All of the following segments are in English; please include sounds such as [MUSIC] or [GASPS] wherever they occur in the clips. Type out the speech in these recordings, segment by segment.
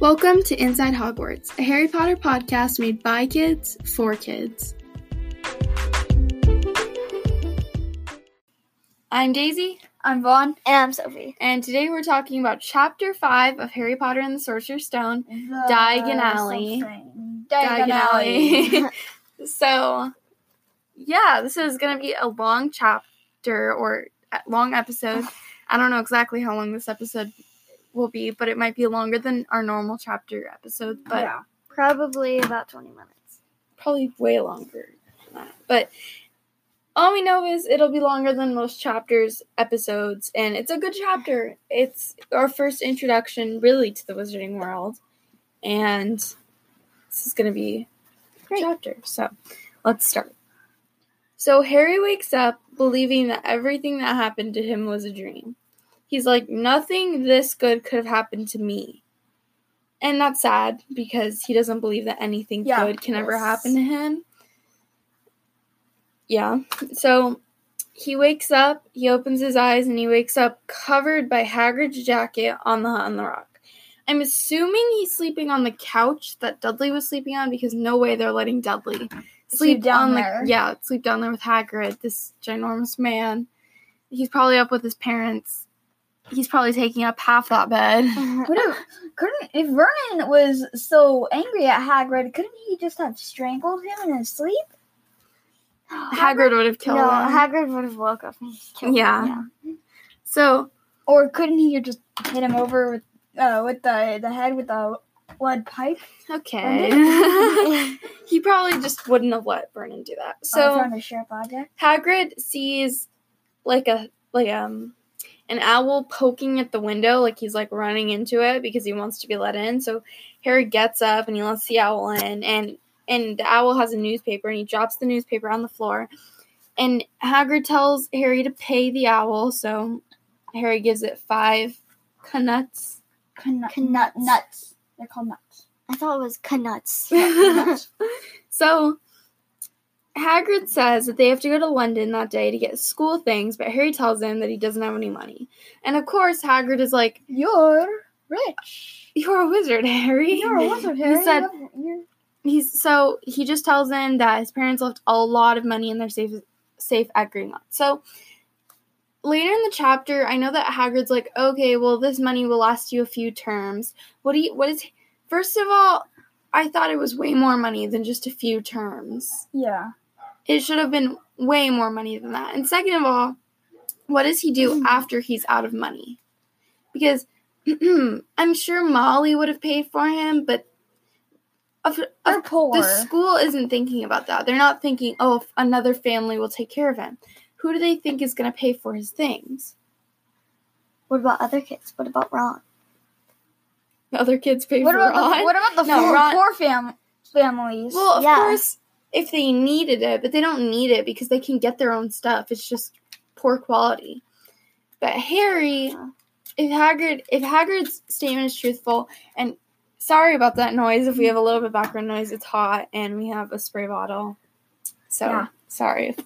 Welcome to Inside Hogwarts, a Harry Potter podcast made by kids for kids. I'm Daisy, I'm Vaughn. And I'm Sophie. and today we're talking about Chapter 5 of Harry Potter and the Sorcerer's Stone, Diagon Alley. Diagon. Alley. so, yeah, this is going to be a long chapter or long episode. I don't know exactly how long this episode will be, but it might be longer than our normal chapter episode, but yeah. Probably about 20 minutes. probably way longer than that. But all we know is it'll be longer than most chapters episodes, and it's a good chapter. It's our first introduction, really, to the Wizarding World, and this is going to be a Great. chapter. So let's start. So Harry wakes up believing that everything that happened to him was a dream. He's like, nothing this good could have happened to me. And that's sad because he doesn't believe that anything Yeah, good can ever happen to him. Yeah. So he wakes up, he opens his eyes, and he wakes up covered by Hagrid's jacket on the on the rock. I'm assuming he's sleeping on the couch that Dudley was sleeping on because no way they're letting Dudley sleep, down on there. the yeah, sleep down there with Hagrid, this ginormous man. He's probably up with his parents. He's probably taking up half that bed. [LAUGHS] [LAUGHS] Could have, couldn't if Vernon was so angry at Hagrid, couldn't he just have strangled him in his sleep? [GASPS] Hagrid would have killed him. no, him. Hagrid would have woke up and killed him. Yeah. So Or couldn't he just hit him over with uh, with the the head with the lead pipe? okay, [LAUGHS] he probably just wouldn't have let Vernon do that. So So sharp. Hagrid sees like a like um an owl poking at the window, like he's like running into it because he wants to be let in. So Harry gets up and he lets the owl in, and and the owl has a newspaper and he drops the newspaper on the floor. And Hagrid tells Harry to pay the owl, so Harry gives it five knuts. Knut, Knuts. nuts. They're called nuts. I thought it was knuts. [LAUGHS] so Hagrid says that they have to go to London that day to get school things, but Harry tells him that he doesn't have any money. And of course, Hagrid is like, You're rich. "You're a wizard, Harry." You're a wizard, Harry. He said You're- he's so he just tells him that his parents left a lot of money in their safe safe at Gringotts. So later in the chapter, I know that Hagrid's like, "Okay, well, this money will last you a few terms." What do you? What is? First of all, I thought it was way more money than just a few terms. yeah. It should have been way more money than that. And second of all, what does he do hmm. after he's out of money? Because [CLEARS THROAT] I'm sure Molly would have paid for him, but of, of- poor. the school isn't thinking about that. They're not thinking, oh, if another family will take care of him. Who do they think is going to pay for his things? what about other kids? What about Ron? The other kids pay what for about Ron. the what about the No, four, Ron- poor fam- families? well, of Yeah. course, if they needed it, but they don't need it because they can get their own stuff. It's just poor quality. But Harry, if Hagrid, if Hagrid's statement is truthful, and sorry about that noise. If we have a little bit of background noise, it's hot, and we have a spray bottle. So Yeah. sorry if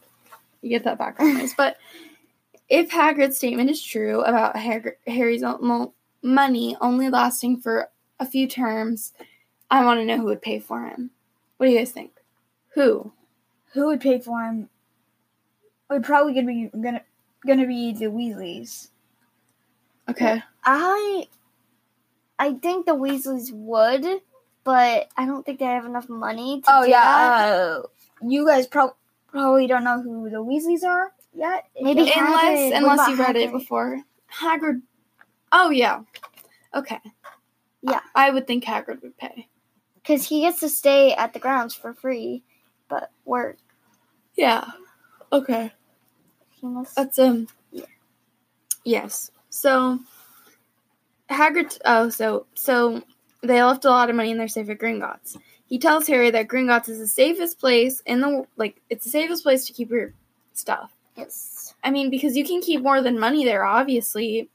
you get that background noise. But if Hagrid's statement is true about Harry's mo- money only lasting for a few terms, I want to know who would pay for him. What do you guys think? Who? who would pay for him would probably gonna be gonna gonna be the Weasleys. Okay. I I think the Weasleys would, but I don't think they have enough money to Oh do yeah, uh, you guys prob- probably don't know who the Weasleys are yet. Maybe If Hagrid. Unless unless you've read it before. Hagrid. Oh yeah. Okay. Yeah. I would think Hagrid would pay. Because he gets to stay at the grounds for free, but work. Yeah. Okay. Must. That's um. Yeah. Yes. So. Hagrid. Oh, so so they left a lot of money in their safe at Gringotts. He tells Harry that Gringotts is the safest place in the like. It's the safest place to keep your stuff. yes. I mean, because you can keep more than money there, obviously.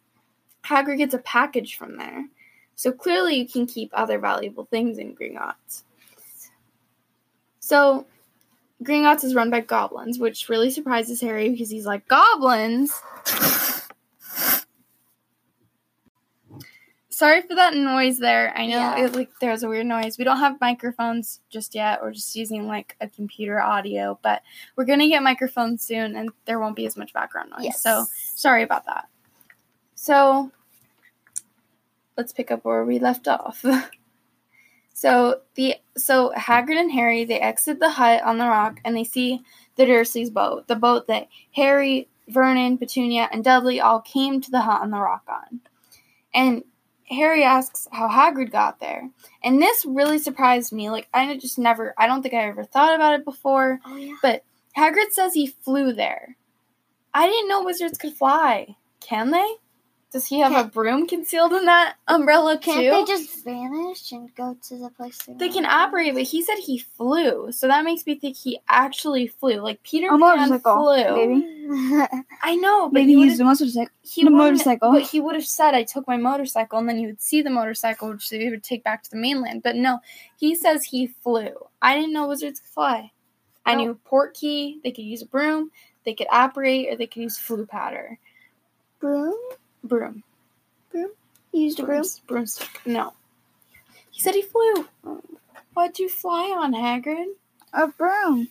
Hagrid gets a package from there. So clearly you can keep other valuable things in Gringotts. So Gringotts is run by goblins, which really surprises Harry because he's like, Goblins? sorry for that noise there. I know Yeah. it, like there was a weird noise. We don't have microphones just yet. We're just using like a computer audio, but we're gonna get microphones soon, and there won't be as much background noise. Yes. So sorry about that. So let's pick up where we left off. [LAUGHS] so the so Hagrid and Harry they exit the hut on the rock and they see the Dursleys' boat, the boat that Harry, Vernon, Petunia, and Dudley all came to the hut on the rock on. And Harry asks how Hagrid got there. And this really surprised me. Like I just never I don't think I ever thought about it before. Oh yeah. But Hagrid says he flew there. I didn't know wizards could fly. Can they? Does he have a Can't- broom concealed in that umbrella too? Can't they just vanish and go to the place they They want can to? operate, but he said he flew, so that makes me think he actually flew. Like Peter A Pan motorcycle, flew. baby. [LAUGHS] I know, but Maybe he use would've- motorcycle. he the wouldn't- motorcycle. But he would have said, "I took my motorcycle," and then you would see the motorcycle, which they would take back to the mainland. But no, he says he flew. I didn't know wizards could fly. I Nope. knew portkey. They could use a broom. They could operate, or they could use Floo powder. broom. Broom. You used a broom. Brooms- Broomstick. No. He said he flew. What'd you fly on, Hagrid? A broom.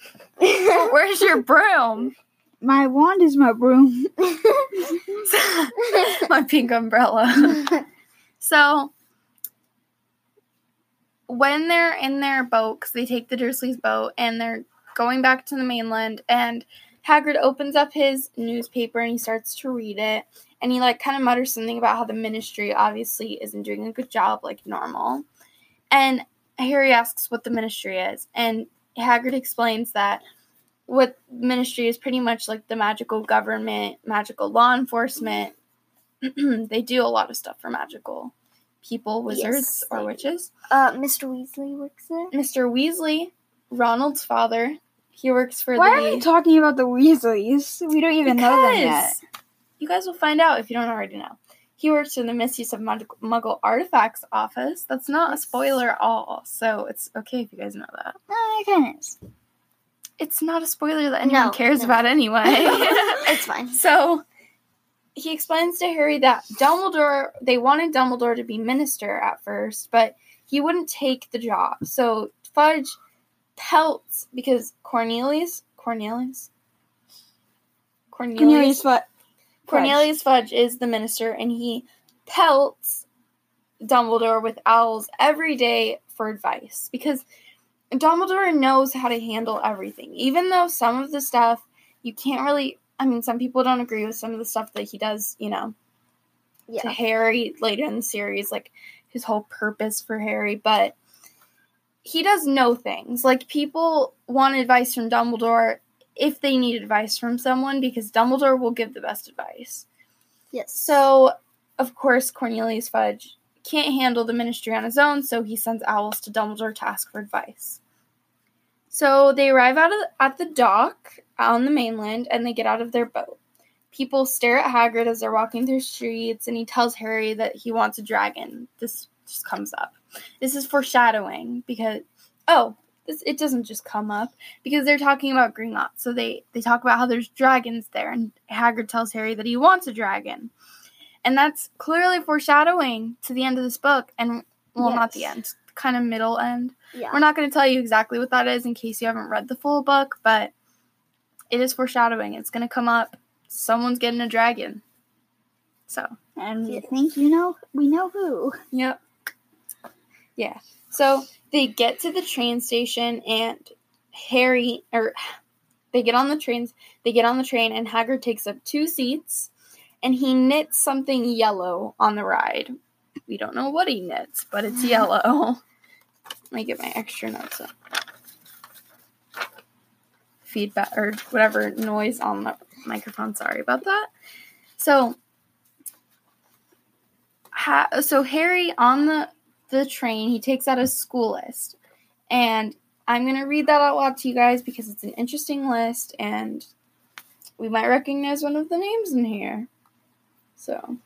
[LAUGHS] Where's your broom? My wand is my broom. [LAUGHS] my pink umbrella. [LAUGHS] so when they're in their boat, because they take the Dursleys' boat and they're going back to the mainland, and Hagrid opens up his newspaper and he starts to read it, and he like kind of mutters something about how the Ministry obviously isn't doing a good job like normal, and Harry asks what the Ministry is, and Hagrid explains that what ministry is pretty much like the magical government, magical law enforcement. [CLEARS THROAT] they do a lot of stuff for magical people, wizards, Yes, or witches. uh, Mr. Weasley works there. Mr. Weasley, Ronald's father, he works for Why the. are we talking about the Weasleys? We don't even know them yet. You guys will find out if you don't already know. He works in the Misuse of Muggle Artifacts office. That's not a spoiler at all, so it's okay if you guys know that. Oh, it kind of is. It's not a spoiler that anyone No, cares no. about anyway. [LAUGHS] [LAUGHS] it's fine. So he explains to Harry that Dumbledore, they wanted Dumbledore to be minister at first, but he wouldn't take the job. So Fudge pelts because Cornelius, Cornelius, Cornelius, Cornelius Fudge. Cornelius Fudge is the minister, and he pelts Dumbledore with owls every day for advice because Dumbledore knows how to handle everything. Even though some of the stuff you can't really, I mean, some people don't agree with some of the stuff that he does, you know, to Yeah. Harry later in the series, like his whole purpose for Harry, but he does know things. Like people want advice from Dumbledore if they need advice from someone because Dumbledore will give the best advice. Yes. So, of course, Cornelius Fudge can't handle the ministry on his own, so he sends owls to Dumbledore to ask for advice. So they arrive out of, at the dock on the mainland and they get out of their boat. People stare at Hagrid as they're walking through streets, and he tells Harry that he wants a dragon. This just comes up. This is foreshadowing because oh, this it doesn't just come up because they're talking about Gringotts. So they they talk about how there's dragons there, and Hagrid tells Harry that he wants a dragon, and that's clearly foreshadowing to the end of this book. And well, not the end, kind of middle end. yeah. We're not going to tell you exactly what that is in case you haven't read the full book, but it is foreshadowing. It's going to come up. Someone's getting a dragon. So, And we think you know we know who. yep. Yeah. So they get to the train station and Harry or [SIGHS] they get on the trains, they get on the train and Hagrid takes up two seats and he knits something yellow on the ride. We don't know what he knits, but it's [LAUGHS] yellow. Let me get my extra notes up. Feedback or whatever noise on the microphone. Sorry about that. So, ha- so Harry on the the train, he takes out a school list, and I'm gonna read that out loud to you guys because it's an interesting list, and we might recognize one of the names in here. So,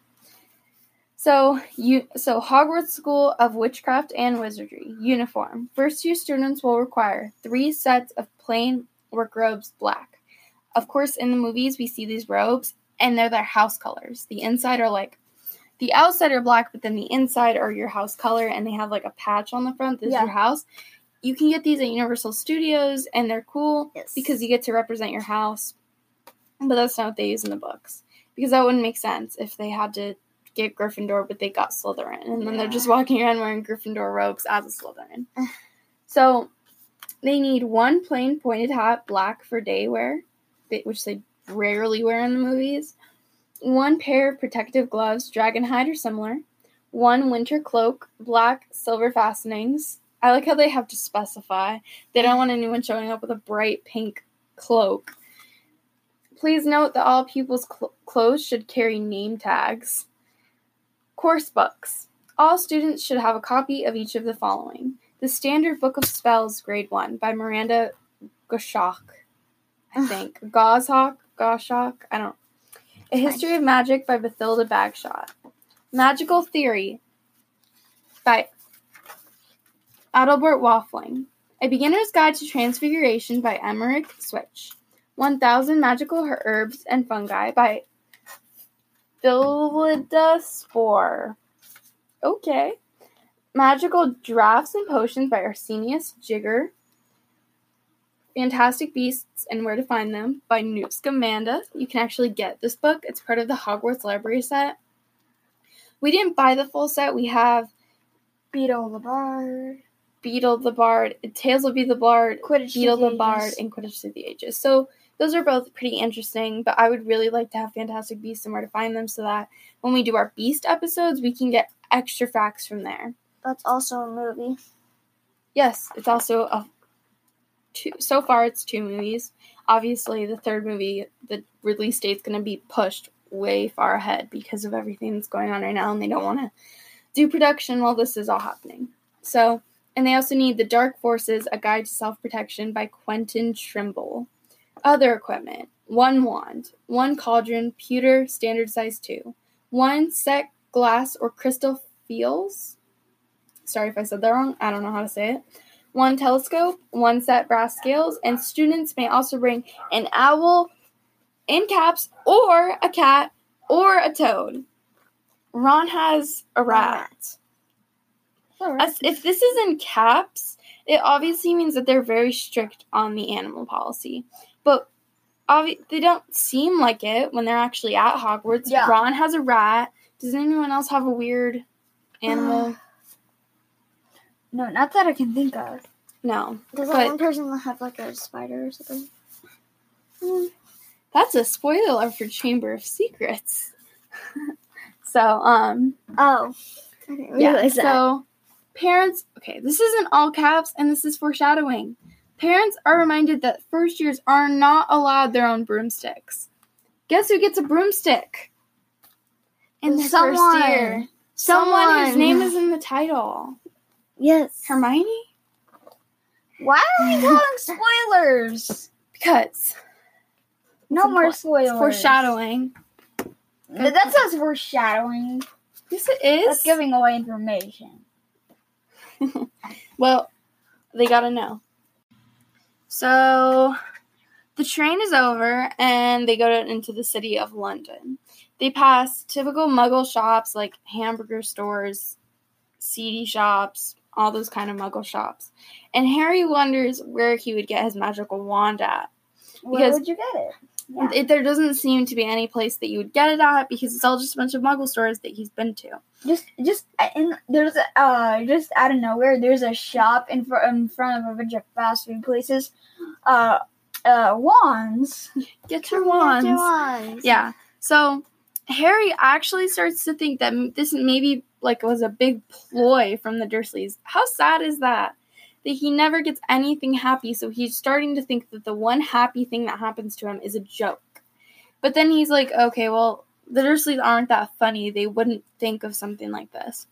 so you so Hogwarts School of Witchcraft and Wizardry uniform. First year students will require three sets of plain work robes, black. Of course, in the movies we see these robes, and they're their house colors. The inside are like, the outside are black, but then the inside are your house color, and they have like a patch on the front. This Yeah. is your house. You can get these at Universal Studios, and they're cool Yes. because you get to represent your house. But that's not what they use in the books because that wouldn't make sense if they had to get Gryffindor, but they got Slytherin, and then they're just walking around wearing Gryffindor robes as a Slytherin. [SIGHS] so they need one plain pointed hat, black for day wear, which they rarely wear in the movies. One pair of protective gloves, dragon hide or similar. One winter cloak, black, silver fastenings. I like how they have to specify. They don't want anyone showing up with a bright pink cloak. Please note that all pupils' cl- clothes should carry name tags. Course books. All students should have a copy of each of the following: The Standard Book of Spells, Grade One, by Miranda Goshawk. I [SIGHS] think Goshawk, Goshawk. I don't. A History of Magic by Bathilda Bagshot. Magical Theory by Adalbert Waffling. A Beginner's Guide to Transfiguration by Emeric Switch. 1000 Magical Herbs and Fungi by Phyllida Spore. Okay. Magical Drafts and Potions by Arsenius Jigger. Fantastic Beasts and Where to Find Them by Newt Scamander. You can actually get this book. It's part of the Hogwarts Library set. We didn't buy the full set. We have Beedle the Bard. Beedle the Bard, Tales will be the Bard, Quidditch Beetle Through the Bard, and Quidditch Through the Ages. So those are both pretty interesting, but I would really like to have Fantastic Beasts and where to find them so that when we do our Beast episodes, we can get extra facts from there. That's also a movie. Yes, it's also a two. So far, it's two movies. Obviously, the third movie, the release date's going to be pushed way far ahead because of everything that's going on right now, and they don't want to do production while this is all happening. So, and they also need The Dark Forces: A Guide to Self Protection by Quentin Trimble. Other equipment: one wand, one cauldron, pewter, standard size two, one set glass or crystal feels. Sorry if I said that wrong. I don't know how to say it. One telescope, one set brass scales, and students may also bring an owl in caps or a cat or a toad. Ron has a rat. Oh, As- if this is in caps, it obviously means that they're very strict on the animal policy. But obvi- they don't seem like it when they're actually at Hogwarts. Yeah. Ron has a rat. Does anyone else have a weird [SIGHS] animal? No, not that I can think of. no. Does But- that one person have like a spider or something? That's a spoiler for Chamber of Secrets. [LAUGHS] so, um, Oh, yeah. So, parents, okay, this isn't all caps and this is foreshadowing. Parents are reminded that first years are not allowed their own broomsticks. Guess who gets a broomstick? In their Someone. first year. Someone whose name is in the title. Yes. Hermione? Why are we [LAUGHS] calling spoilers? Because No more spoilers. it's foreshadowing. Th- That says foreshadowing. Yes, it is. That's giving away information. [LAUGHS] Well, they gotta know. So, the train is over and they go to, into the city of London. They pass typical muggle shops like hamburger stores, seedy shops, all those kind of muggle shops. And Harry wonders where he would get his magical wand at. Where Because- would you get it? Yeah. It, there doesn't seem to be any place that you would get it at because it's all just a bunch of muggle stores that he's been to. Just, just, in, there's a, uh, just out of nowhere, there's a shop in, fr- in front of a bunch of fast food places. Uh, uh, wands. Get your wands. wands. Yeah. So Harry actually starts to think that this maybe like was a big ploy from the Dursleys. How sad is that? That he never gets anything happy, so he's starting to think that the one happy thing that happens to him is a joke. But then he's like, okay, well, the Dursleys aren't that funny. They wouldn't think of something like this.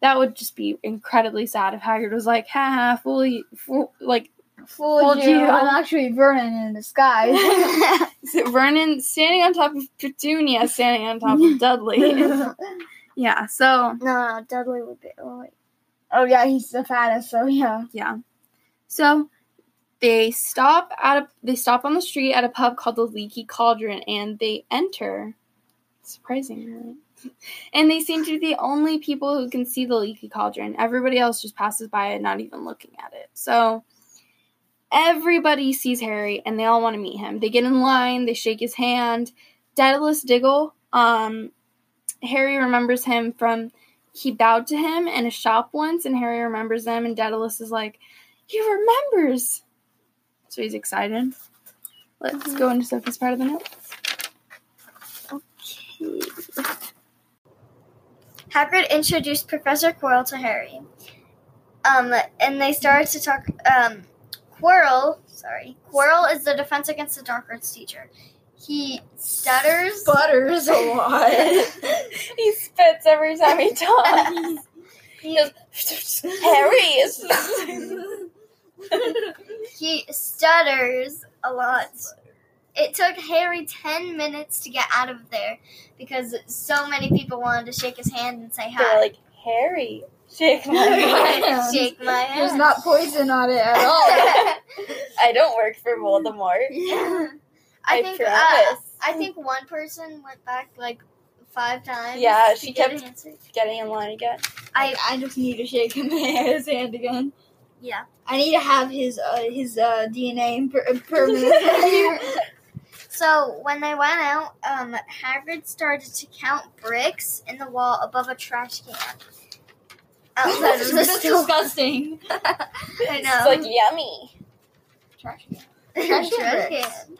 That would just be incredibly sad if Hagrid was like, haha, fool you, fool, like, Fooled Fooled you. you. I'm actually Vernon in disguise. [LAUGHS] Vernon standing on top of Petunia, standing on top of [LAUGHS] Dudley. [LAUGHS] yeah, so no, no, Dudley would be. Oh, oh yeah, he's the fattest, so yeah. Yeah. So they stop at a they stop on the street at a pub called the Leaky Cauldron and they enter surprising, right? [LAUGHS] and they seem to be the only people who can see the leaky cauldron. Everybody else just passes by it, not even looking at it. So everybody sees Harry and they all want to meet him. They get in line, they shake his hand. Daedalus Diggle, um, Harry remembers him from he bowed to him in a shop once, and Harry remembers them, and Daedalus is like, he remembers. So he's excited. Let's go into Sophie's part of the notes. Okay. Hagrid introduced Professor Quirrell to Harry. Um, and they started to talk. Um, Quirrell, sorry, Quirrell is the Defense Against the Dark Arts teacher. He stutters. Butters a lot. [LAUGHS] he spits every time he talks. [LAUGHS] He, Harry is. [LAUGHS] he stutters a lot. It took Harry 10 minutes to get out of there because so many people wanted to shake his hand and say They're hi. like, Harry, shake my hand. shake my hand. There's not poison on it at all. I don't work for Voldemort. I I think uh. I think one person went back like five times. Yeah, she kept-. Getting in line again. I, I just need to shake [LAUGHS] him his hand again. Yeah. I need to have his uh, his uh, DNA per- permanently. [LAUGHS] [LAUGHS] So when they went out, um, Hagrid started to count bricks in the wall above a trash can. Outside of the store. disgusting. I know. It's like yummy. Trash can. Trash Trash can.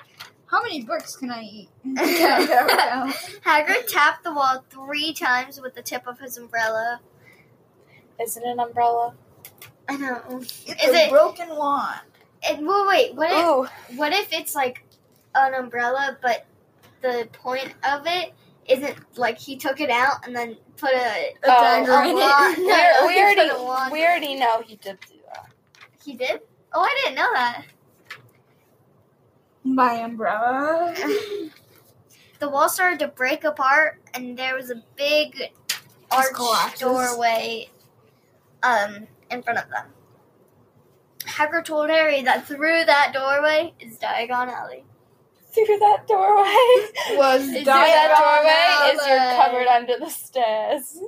How many bricks can I eat? [LAUGHS] [LAUGHS] Hagrid tapped the wall three times with the tip of his umbrella. Is it an umbrella? I know. It's Is a it- broken wand. It, well, wait. What if? Oh, What if it's like an umbrella, but the point of it isn't like he took it out and then put a, A Oh, dagger a in wand- it. we, no, we already [LAUGHS] a wand- we already know he did do that. He did? Oh, I didn't know that. My umbrella. [LAUGHS] The wall started to break apart, and there was a big arch doorway um, in front of them. Hagrid told Harry that through that doorway is Diagon Alley. Through that doorway. [LAUGHS] Was through Diagon that doorway is you're covered under the stairs.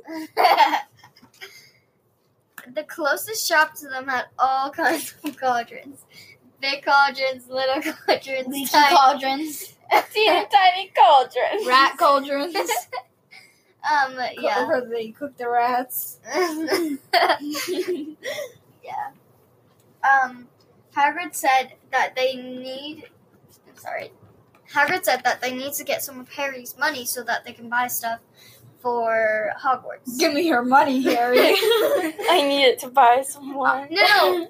[LAUGHS] the closest shop to them had all kinds of cauldrons. Big cauldrons, little [LAUGHS] cauldrons, Leaky tiny- cauldrons. [LAUGHS] Teeny [LAUGHS] tiny cauldrons, Rat cauldrons. um, yeah. Where they cook the rats. yeah. Um, Hagrid said that they need. I'm sorry. Hagrid said that they need to get some of Harry's money so that they can buy stuff for Hogwarts. Give me your money, Harry. I need it to buy some more. No, no.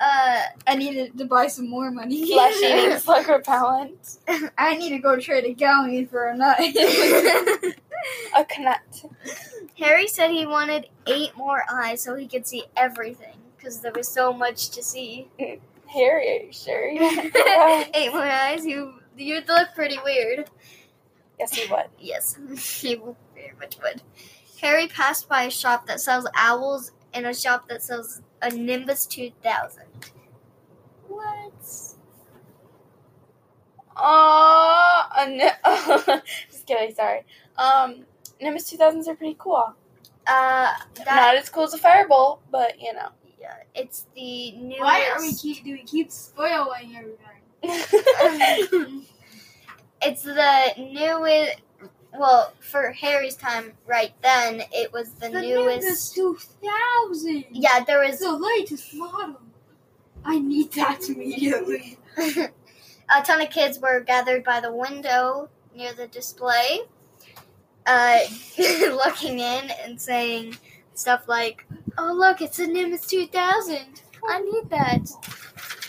Uh, I needed to buy some more money. Flesh eating slug [LAUGHS] repellent. I need to go trade a galley for a nut. [LAUGHS] A knut. Harry said he wanted eight more eyes so he could see everything because there was so much to see. [LAUGHS] Harry, are you sure? eight more eyes, you you'd look pretty weird. yes, he would. Yes, he would very much would. Harry passed by a shop that sells owls and a shop that sells a Nimbus 2000. What? Oh, no. [LAUGHS] just kidding. Sorry. Um, Nimbus 2000s are pretty cool. Uh, Not as cool as a fireball, but you know. yeah, it's the newest. Why are we keep do we keep spoiling everything? [LAUGHS] [LAUGHS] it's the newest. Well, for Harry's time, right then, it was the, The newest. Nimbus 2000. Yeah, there was the latest model. I need that immediately. [LAUGHS] a ton of kids were gathered by the window near the display, uh, [LAUGHS] looking in and saying stuff like, "Oh, look, it's a Nimbus 2000. I need that.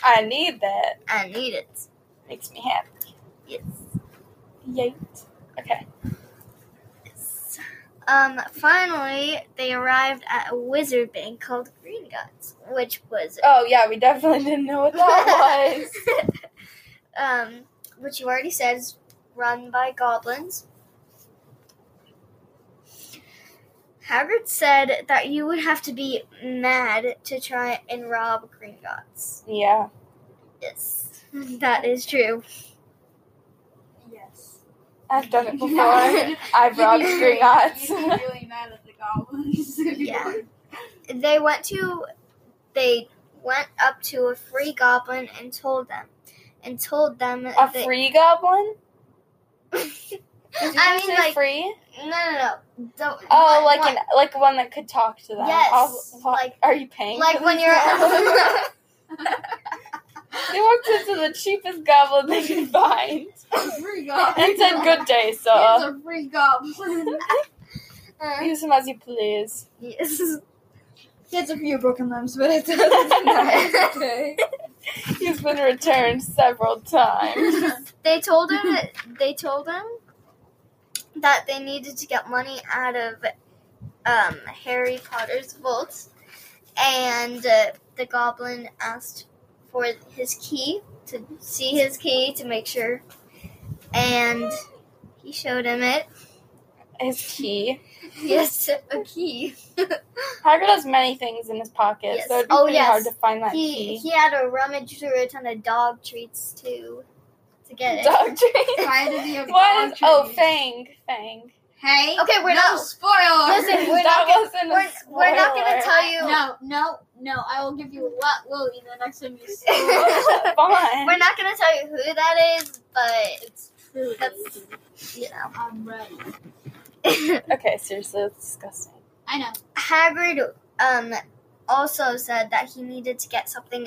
I need that. I need it." Makes me happy. Yes. Yay. Okay. Um, finally, they arrived at a wizard bank called Gringotts, which was Oh, yeah, we definitely didn't know what that [LAUGHS] was. um, which you already said is run by goblins. Hagrid said that you would have to be mad to try and rob Gringotts. yeah. Yes, [LAUGHS] that is true. Yes. I've done it [LAUGHS] before. No. I've robbed You'd be really- Gringotts. [LAUGHS] really mad at the goblins. Yeah. they went to they went up to a free goblin and told them and told them A that free goblin? [LAUGHS] Did you I mean say like free? no no no the, Oh, one- like one- an like one that could talk to them. Yes, I was- what- like- are you paying? like for when you're goblin? They walked into the cheapest goblin they could find free goblin. [LAUGHS] and said, "Good day, sir. a free goblin. [LAUGHS] Uh, Use him as you please." yes. He has a few broken limbs, but it's, [LAUGHS] it's okay. He's been returned several times. they told him they told him that they needed to get money out of um, Harry Potter's vault, and uh, the goblin asked for his key to see his key to make sure, and he showed him it. His key. Yes, a key. [LAUGHS] Hagrid has many things in his pocket, Yes. so it'd be Oh, pretty yes. hard to find that he key. he had to rummage through a ton of dog treats too to get it. Dog treat. Why did he have What is? dog Oh, treats? Fang. Fang. Hey. Okay, we're no not- spoiler. Listen, we're [LAUGHS] that not gonna- wasn't We're, we're not gonna tell you. No, no, no. I will give you a lot, Lily, the next time you [LAUGHS] see. Fine. We're not gonna tell you who that is, but It's true. That's- you know. [LAUGHS] I'm ready. Okay, seriously, that's disgusting. I know. Hagrid um also said that he needed to get something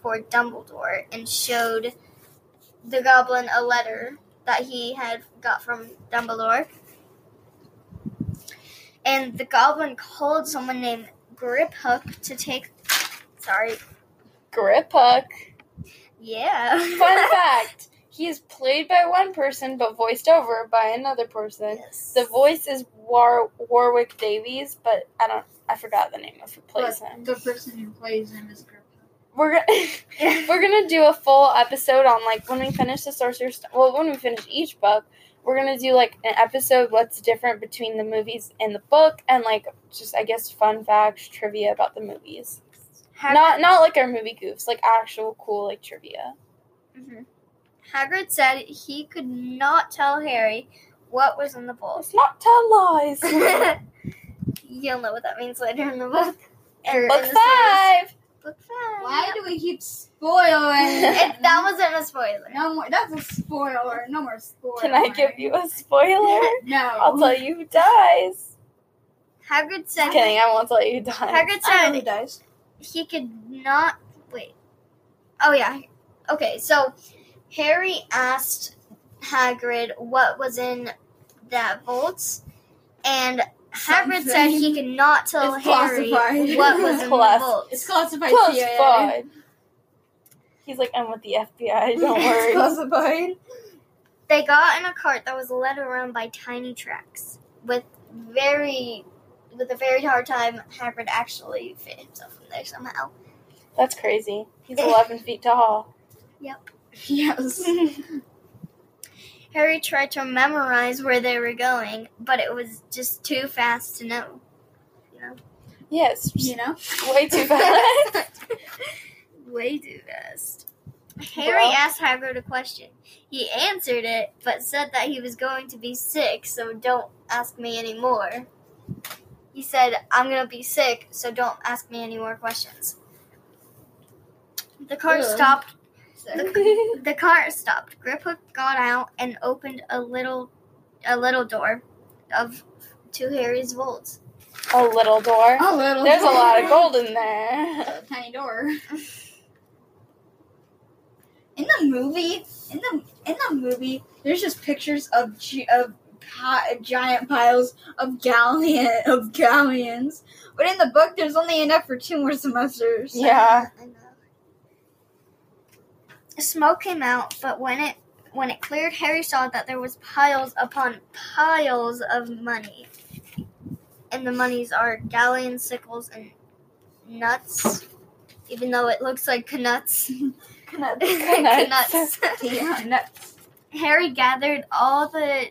for Dumbledore and showed the goblin a letter that he had got from Dumbledore. And the goblin called someone named Griphook to take sorry. Griphook. Yeah. Fun [LAUGHS] fact: he is played by one person, but voiced over by another person. Yes. The voice is War- Warwick Davis, but I don't. I forgot the name of who plays But him. the person who plays him is Grip. We're gonna [LAUGHS] we're gonna do a full episode on like when we finish the Sorcerer's Stone. Well, when we finish each book, we're gonna do like an episode what's different between the movies and the book, and like just I guess fun facts, trivia about the movies. Hagrid, Not not like our movie goofs, like actual cool like trivia. Mhm. Hagrid said he could not tell Harry what was in the book. Let's not tell lies. [LAUGHS] You'll know what that means later in the book. [LAUGHS] In book the series. Five. Book five. Why do we keep spoiling? [LAUGHS] It, that wasn't a spoiler. no more. That's a spoiler. No more spoiler. Can I give you a spoiler? [LAUGHS] No. I'll tell you who dies. Hagrid said Just kidding, I won't tell you who dies. Hagrid I know who said dies. he could not wait. Oh yeah. Okay, so Harry asked Hagrid what was in that vault, and Hagrid said he could not tell It's Harry classified. what was in Class- the vault. It's classified. Plus CIA. five. He's like, I'm with the FBI, [LAUGHS] don't It's worry. classified. They got in a cart that was led around by tiny tracks with very with a very hard time Hagrid actually fit himself in there somehow. That's crazy. He's [LAUGHS] 11 feet tall. Yep. Yes. [LAUGHS] Harry tried to memorize where they were going, but it was just too fast to know. Yes, You know. way too fast. [LAUGHS] Way too fast. Harry Well- asked Hagrid a question. He answered it, but said that he was going to be sick, so don't ask me anymore. He said, I'm gonna be sick, so don't ask me any more questions. The car Ugh. stopped. The, the cart stopped. Griphook got out and opened a little, a little door, of to Harry's vault. a little door. A little. There's a lot of gold in there. A tiny door. In the movie, in the in the movie, there's just pictures of gi- of pi- giant piles of galleon of galleons, but in the book, there's only enough for two more semesters. Yeah. I know. Smoke came out, but when it when it cleared, Harry saw that there was piles upon piles of money, and the monies are galleons, sickles, and nuts. Even though it looks like nuts, [LAUGHS] Nuts. [LAUGHS] [LAUGHS] nuts. Harry gathered all the.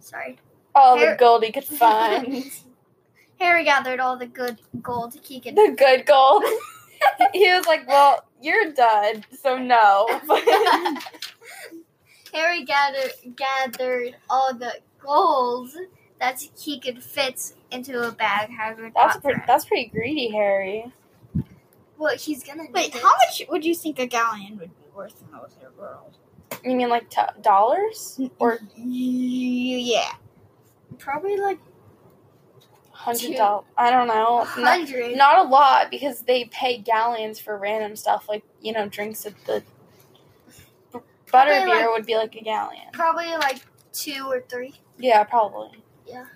Sorry. All the gold he could find. Harry gathered all the good gold he could. the good gold. [LAUGHS] he was like, well, you're done, so no. [LAUGHS] Harry gathered gathered all the gold that he could fit into a bag. Hagrid That's bought pretty. That's pretty greedy, Harry. Well, he's gonna need Wait, it. how much would you think a galleon would be worth in the wizard world? You mean like t- dollars or yeah. Probably like hundred Two. dollars? I don't know. a Not, not a lot because they pay galleons for random stuff like you know drinks at the b- Probably butterbeer like- would be like a galleon. Probably like two or three. Yeah, probably. Yeah.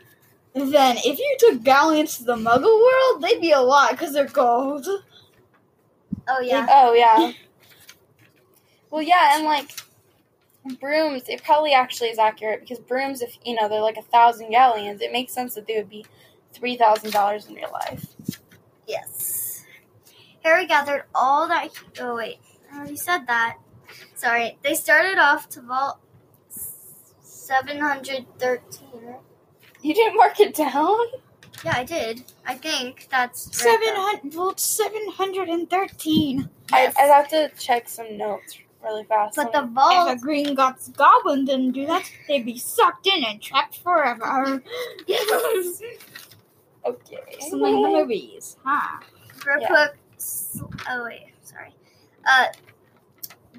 Then, if you took galleons to the Muggle world, they'd be a lot because they're gold. Oh yeah. Oh yeah. Well, yeah, and like brooms, it probably actually is accurate because brooms, if you know they're like a thousand galleons, it makes sense that they would be three thousand dollars in real life. Yes. Harry gathered all that. He, oh wait, I already said that. Sorry. They started off to vault seven hundred thirteen. You didn't mark it down. Yeah, I did. I think that's right, Seven though. seven hundred and thirteen. Yes. I, I'd have to check some notes really fast. But the Let me- vault. If a Gringotts goblin didn't do that, they'd be sucked in and trapped forever. [LAUGHS] okay. Some like the movies, huh? Griphook. s Oh wait, sorry. Uh,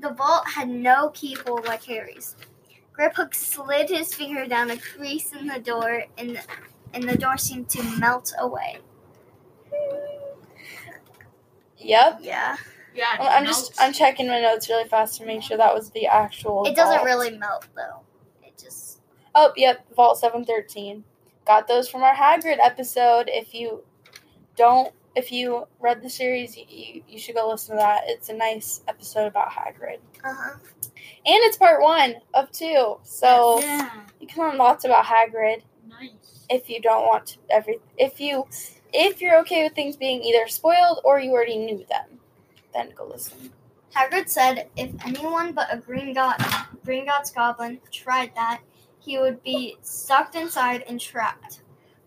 the vault had no keyhole like Harry's. Griphook slid his finger down a crease in the door, and and the door seemed to melt away. Yep. Yeah, Yeah. Well, I'm just I'm checking my notes really fast to make sure that was the actual. it doesn't vault. really melt though. It just Oh, yep, Vault 713. Got those from our Hagrid episode. If you don't, if you read the series, you, you, you should go listen to that. It's a nice episode about Hagrid. uh huh. And it's part one of two. So Yeah. you can learn lots about Hagrid Nice. if you don't want to every if you if you're okay with things being either spoiled or you already knew them, then go listen. Hagrid said if anyone but a Green God, Gringotts goblin tried that, he would be sucked inside and trapped.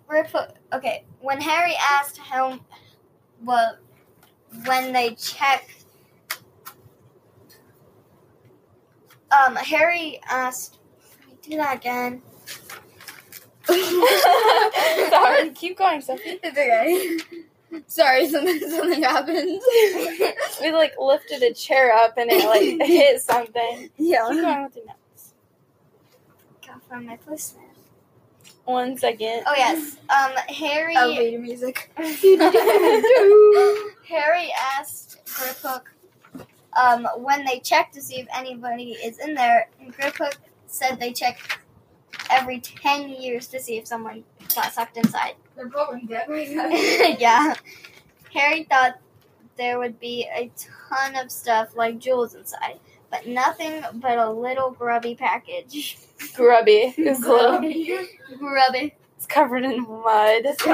Griphook. Okay, when Harry asked how, well, when they checked, um, Harry asked. Do that again. [LAUGHS] Sorry, keep going, Sophie. [LAUGHS] It's okay. Sorry, something something happened. [LAUGHS] We like lifted a chair up and it like hit something. Keep yeah. going with your notes. Gotta find my place now. One second. Oh yes. Um, Harry. Elevator music. [LAUGHS] [LAUGHS] Harry asked Griphook um, when they check to see if anybody is in there, and Griphook said they check every 10 years to see if someone got sucked inside. [LAUGHS] They're probably dead right now. yeah. Harry thought there would be a ton of stuff like jewels inside, but nothing but a little grubby package. Grubby. [LAUGHS] It's, little, grubby. it's covered in mud. [LAUGHS]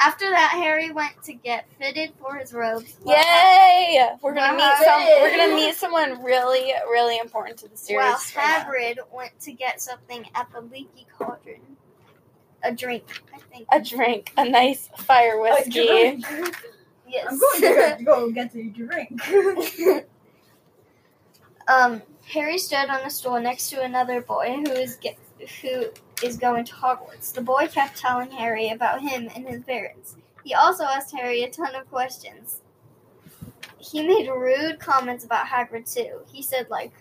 After that, Harry went to get fitted for his robes. Yay! We're gonna meet Wow. some. We're gonna meet someone really, really important to the series. While right now. Hagrid went to get something at the leaky cauldron. A drink, I think. A drink, a nice fire whiskey. yes. I'm going to [LAUGHS] go get a drink. Um, Harry stood on a stool next to another boy who is get, who is going to Hogwarts. The boy kept telling Harry about him and his parents. He also asked Harry a ton of questions. He made rude comments about Hagrid too. He said like,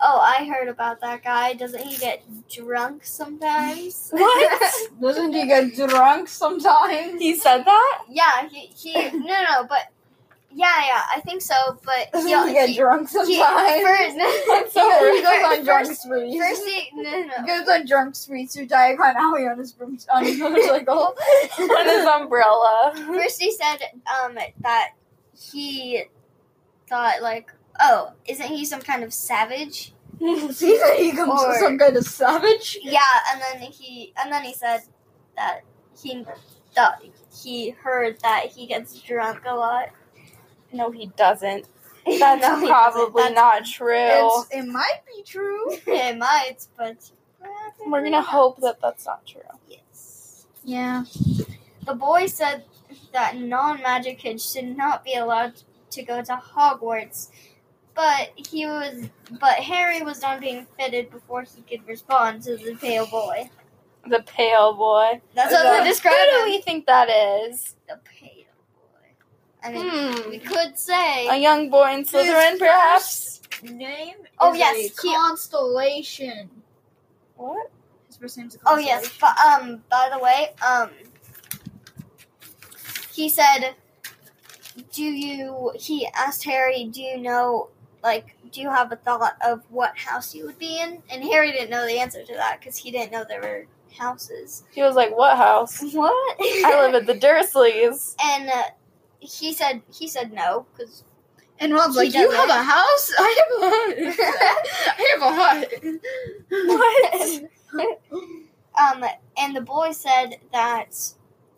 "Oh, I heard about that guy. Doesn't he get drunk sometimes?" [LAUGHS] What? [LAUGHS] Doesn't he get drunk sometimes? He said that? Yeah, he, he no no, but yeah yeah, I think so. But [LAUGHS] he, he get he, drunk he, sometimes? first, [LAUGHS] That's so [LAUGHS] he rude. goes on drunk first, sprees. first he, no no He goes on drunk sprees to Diagon Alley on his on his motorcycle. On his umbrella. First he said um that he thought like, oh, isn't he some kind of savage? See that he comes Or- some kind of savage. Yeah, and then he and then he said that he thought he heard that he gets drunk a lot. No, he doesn't. [LAUGHS] That's No, probably not true. It might be true. [LAUGHS] It might, but We're gonna hope that that's not true. Yes. Yeah. The boy said that non magic kids should not be allowed to go to Hogwarts but he was, but Harry was done being fitted before he could respond to the pale boy. The pale boy. That's The- they describe Who do we think that is? The. I mean, we Hmm. could say. A young boy in Slytherin, His perhaps? Name Oh, is yes, a he- constellation. What? His first name's a Oh yes, but um, by the way, um, he said, "Do you?" He asked Harry, "Do you know, like, do you have a thought of what house you would be in?" And Harry didn't know the answer to that because he didn't know there were houses. He was like, what house? [LAUGHS] What? I live at the [LAUGHS] Dursleys. and uh, he said he said no because And Rob's like, "You have a house? [LAUGHS] I have a hut. [LAUGHS] I have a hut." What? [LAUGHS] um, and the boy said that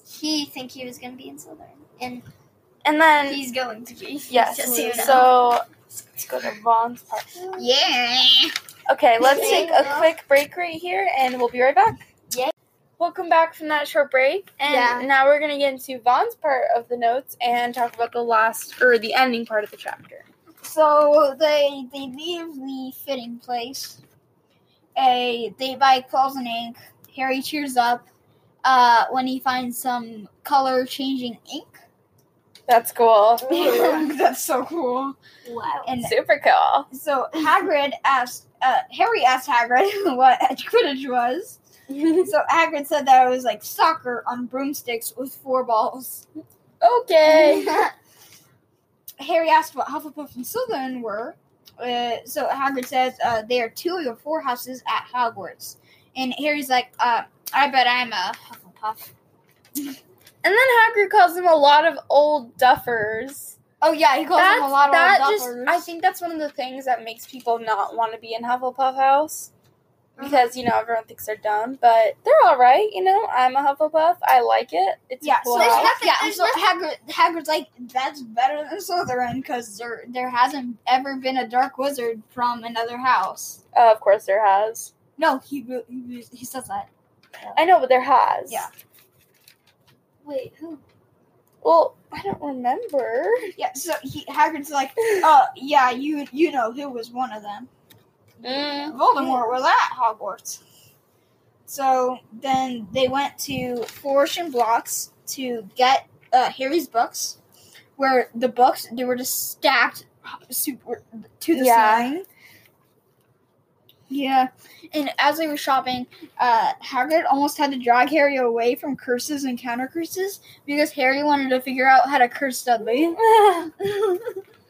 he think he was going to be in Slytherin, and And then, he's going to be. yes, just so you know. so let's go to Vaughn's part. Yeah. Okay, let's take a quick break right here and we'll be right back. Yeah. Welcome back from that short break. And Yeah. now we're going to get into Vaughn's part of the notes and talk about the last, or the ending part of the chapter. So they they leave the fitting place. A they buy clothes and ink. Harry cheers up uh, when he finds some color changing ink. That's cool. [LAUGHS] That's so cool. wow. And Super cool. so Hagrid asked uh, Harry asked Hagrid [LAUGHS] what Quidditch was. [LAUGHS] So Hagrid said that it was like soccer on broomsticks with four balls. okay. [LAUGHS] Harry asked what Hufflepuff and Slytherin were. Uh, so Hagrid says uh, they are two of the four houses at Hogwarts. And Harry's like, uh, I bet I'm a Hufflepuff. And then Hagrid calls him a lot of old duffers. Oh yeah, he calls That's, them a lot of that old just, duffers. I think that's one of the things that makes people not want to be in Hufflepuff House. Because, you know, everyone thinks they're dumb, but they're alright, you know. I'm a Hufflepuff. I like it. It's yeah, cool so there's house. nothing- yeah, there's so Hagrid, Hagrid's like, that's better than Slytherin because there there hasn't ever been a dark wizard from another house. Uh, of course there has. No, he he, he says that. I know, but there has. Yeah. Wait, who? Well, I don't remember. Yeah, so he Hagrid's like, oh yeah, you you know who was one of them. Mm. Voldemort was at Hogwarts. So then they went to Flourish and Blotts to get uh, Harry's books, where the books they were just stacked super to the Yeah. ceiling. Yeah, and as they were shopping, uh, Hagrid almost had to drag Harry away from curses and counter curses because Harry wanted to figure out how to curse Dudley. [LAUGHS]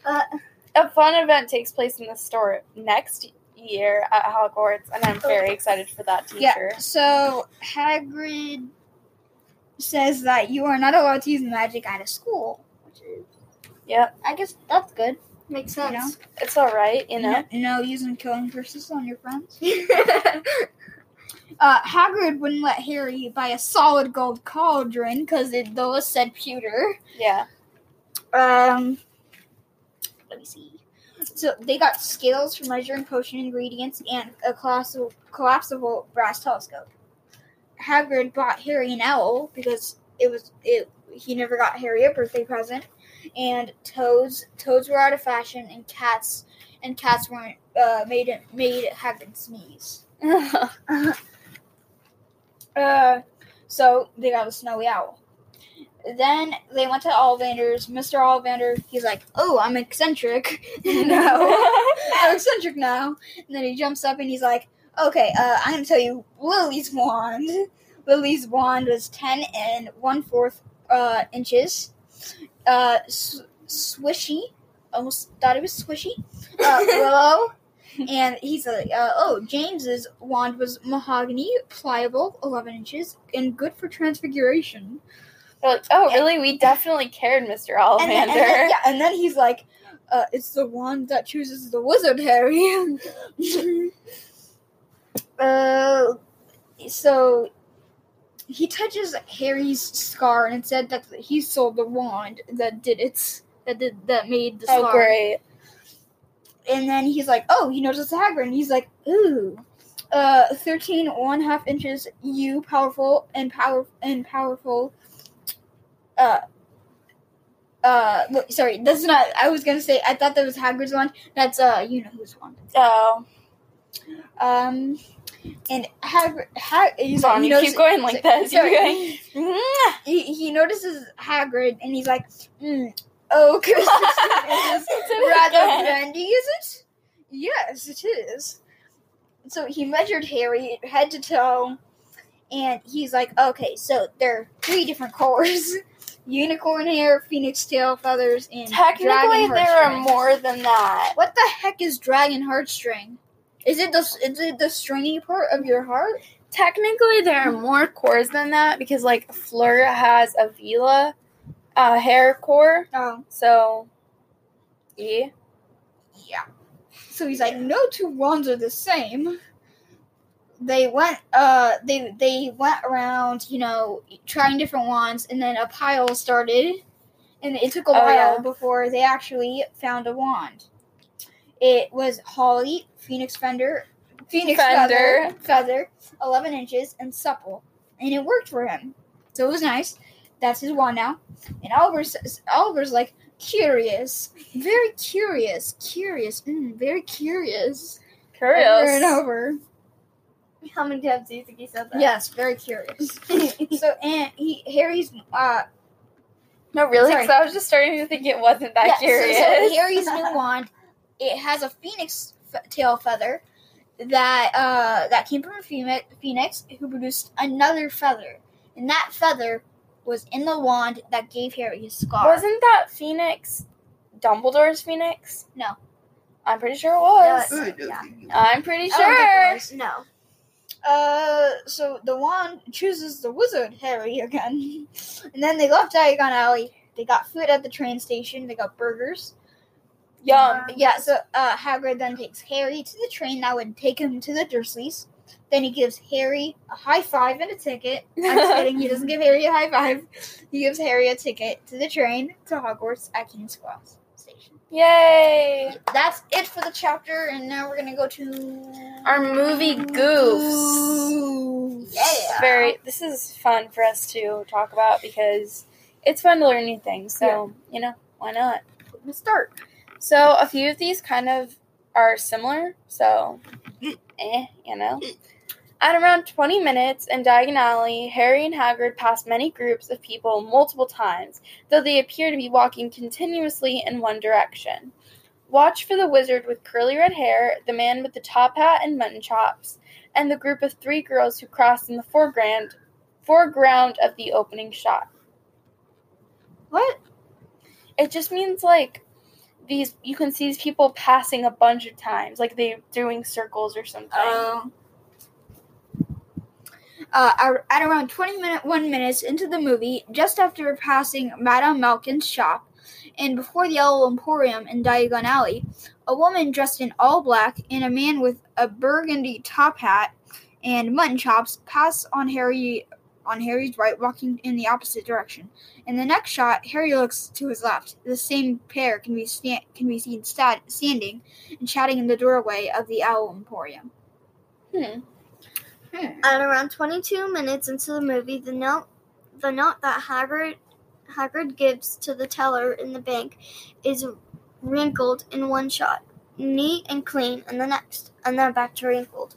a fun event takes place in the store next year at Hogwarts, and I'm very excited for that teacher. Yeah. So Hagrid says that you are not allowed to use magic at a school, which is, Yep, I guess that's good. Makes You know? sense. it's all right, you know. no, no using killing curses on your friends. [LAUGHS] Uh, Hagrid wouldn't let Harry buy a solid gold cauldron because it those said pewter. Yeah. Um, let me see. So they got scales for measuring potion ingredients and a collapsible, collapsible brass telescope. Hagrid bought Harry an owl because it was it. He never got Harry a birthday present, and toads toads were out of fashion, and cats and cats weren't uh, made it made Hagrid sneeze. [LAUGHS] Uh, so they got a snowy owl. Then they went to Ollivander's. Mr. Ollivander, he's like, "Oh, I'm eccentric [LAUGHS] [LAUGHS] now. [LAUGHS] I'm eccentric now." And then he jumps up and he's like, "Okay, uh, I'm gonna tell you Lily's wand. Lily's wand was ten and one fourth uh, inches. Uh, swishy. Almost thought it was swishy. Uh, willow." And he's like, uh, oh, James's wand was mahogany, pliable, 11 inches, and good for transfiguration. They're like, oh, really? We definitely cared, Mr. Ollivander. And then, and then- yeah, and then he's like, uh, it's the wand that chooses the wizard, Harry. [LAUGHS] uh, so he touches Harry's scar, and it said that he saw the wand that did it, that did that made the oh, scar. great. And then he's like, oh, he knows it's Hagrid. And he's like, ooh. Uh, 13 one half inches, you powerful and power and powerful. Uh, Uh, sorry, that's not. I was gonna say. I thought that was Hagrid's wand. That's uh, you know who's wand. Oh, Um, and Hagrid, Hag, he's like, Bonnie, he notices, keep going like that. Sorry. Going. [LAUGHS] He, he notices Hagrid, and he's like, mm, "Oh, [LAUGHS] Christmas is [LAUGHS] rather brandy, is it? Yes, it is." So he measured Harry head to toe, and he's like, "Okay, so there are three different cores: unicorn hair, phoenix tail feathers, and Technically, there are more than that. What the heck is dragon heartstring? Is it the is it the stringy part of your heart? Technically, there are more cores than that because, like, Fleur has a Veela uh, hair core. Oh, So, yeah. yeah. So he's like, no two wands are the same. They went, uh, they they went around, you know, trying different wands, and then a pile started, and it took a Oh, while yeah. before they actually found a wand. It was holly, phoenix fender, phoenix Fender. feather, feather, eleven inches, and supple, and it worked for him. So it was nice. That's his wand now. And Oliver says, Oliver's like curious, very curious, curious, mm, very curious, curious over and over. [LAUGHS] How many times do you think he said that? Yes, very curious. [LAUGHS] so and he Harry's uh No, really? Sorry. Because I was just starting to think it wasn't that yeah, curious. So, Harry's [LAUGHS] new wand, it has a phoenix f- tail feather that uh that came from a phoenix, phoenix who produced another feather, and that feather was in the wand that gave Harry his scar. Wasn't that Phoenix Dumbledore's Phoenix? No. I'm pretty sure it was. No, yeah. I'm pretty I don't think it sure. was. No. Uh, so the wand chooses the wizard Harry again, [LAUGHS] and then they left Diagon Alley. They got food at the train station. They got burgers. Yum. Yeah, so uh, Hagrid then takes Harry to the train that would take him to the Dursleys. Then he gives Harry a high five and a ticket. I'm just [LAUGHS] kidding. He doesn't give Harry a high five. He gives Harry a ticket to the train to Hogwarts at King's Cross. Yay! That's it for the chapter, and now we're gonna go to Our movie goofs. Yeah. Very. This is fun for us to talk about because it's fun to learn new things. So you know, why not? Let's start. So a few of these kind of are similar. So, eh, you know. At around 20 minutes in Diagon Alley, Harry and Hagrid pass many groups of people multiple times, though they appear to be walking continuously in one direction. Watch for the wizard with curly red hair, the man with the top hat and mutton chops, and the group of three girls who cross in the foreground foreground of the opening shot. What? It just means like these you can see these people passing a bunch of times, like they're doing circles or something. Um, uh, at around 20 minute, 1 minutes into the movie, just after passing Madame Malkin's shop, and before the Owl Emporium in Diagon Alley, a woman dressed in all black and a man with a burgundy top hat and mutton chops pass on Harry on Harry's right, walking in the opposite direction. In the next shot, Harry looks to his left. The same pair can be sta- can be seen sta- standing and chatting in the doorway of the Owl Emporium. Hmm. At around 22 minutes into the movie, the note, the note that Hagrid, Hagrid gives to the teller in the bank is wrinkled in one shot, neat and clean in the next, and then back to wrinkled.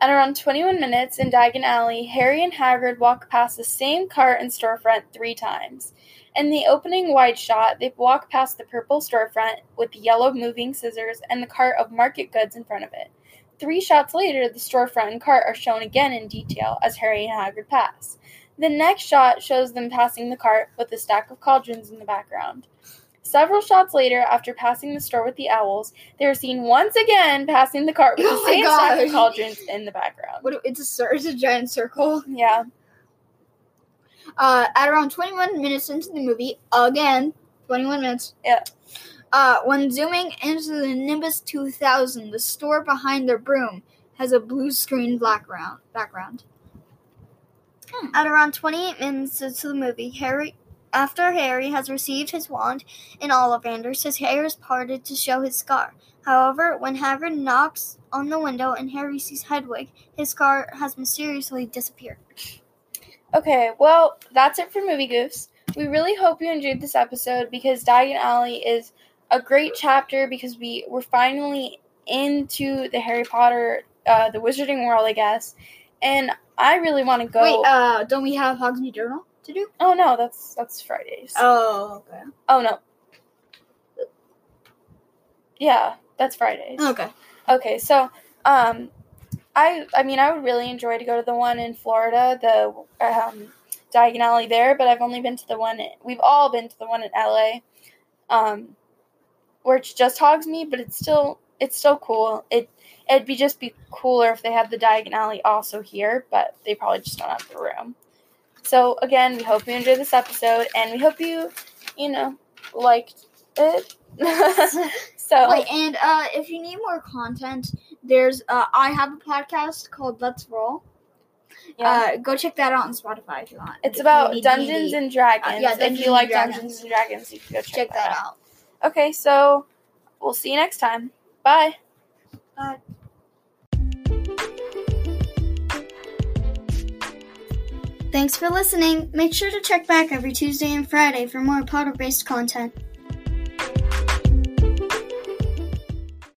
At around 21 minutes in Diagon Alley, Harry and Hagrid walk past the same cart and storefront three times. In the opening wide shot, they walk past the purple storefront with the yellow moving scissors and the cart of market goods in front of it. Three shots later, the storefront and cart are shown again in detail as Harry and Hagrid pass. The next shot shows them passing the cart with a stack of cauldrons in the background. Several shots later, after passing the store with the owls, they are seen once again passing the cart with [GASPS] Oh the same stack of cauldrons in the background. What? It's a it's a giant circle. Yeah. Uh, at around 21 minutes into the movie, again, 21 minutes. Yeah. Uh, when zooming into the Nimbus 2000, the store behind the broom has a blue screen background. Background. At around 28 minutes into the movie, Harry, after Harry has received his wand in Ollivanders, his hair is parted to show his scar. However, when Hagrid knocks on the window and Harry sees Hedwig, his scar has mysteriously disappeared. Okay, well, that's it for movie goofs. we really hope you enjoyed this episode because Diagon Alley is a great chapter because we we're finally into the Harry Potter, uh, the Wizarding World, I guess. And I really want to go. Wait, uh, don't we have Hogsmeade Journal to do? oh no, that's that's Fridays. Oh, okay. Oh no. Yeah, that's Fridays. Okay. Okay, so um, I I mean I would really enjoy to go to the one in Florida, the um, Diagon Alley there, but I've only been to the one. We've all been to the one in LA, um, where it's just Hogsmeade, but it's still it's still cool. It it'd be just be cooler if they had the Diagon Alley also here, but they probably just don't have the room. So again, we hope you enjoyed this episode, and we hope you you know liked it. [LAUGHS] so Wait, and uh, if you need more content, there's uh, I have a podcast called Let's Roll. yeah. Uh, go check that out on Spotify if you want. It's about Dungeons D&D. Dragons. Yeah, if you like Dragons. Dungeons and Dragons, you can go check, check that out. Okay, so we'll see you next time. Bye. Bye. Thanks for listening. Make sure to check back every Tuesday and Friday for more Potter based content.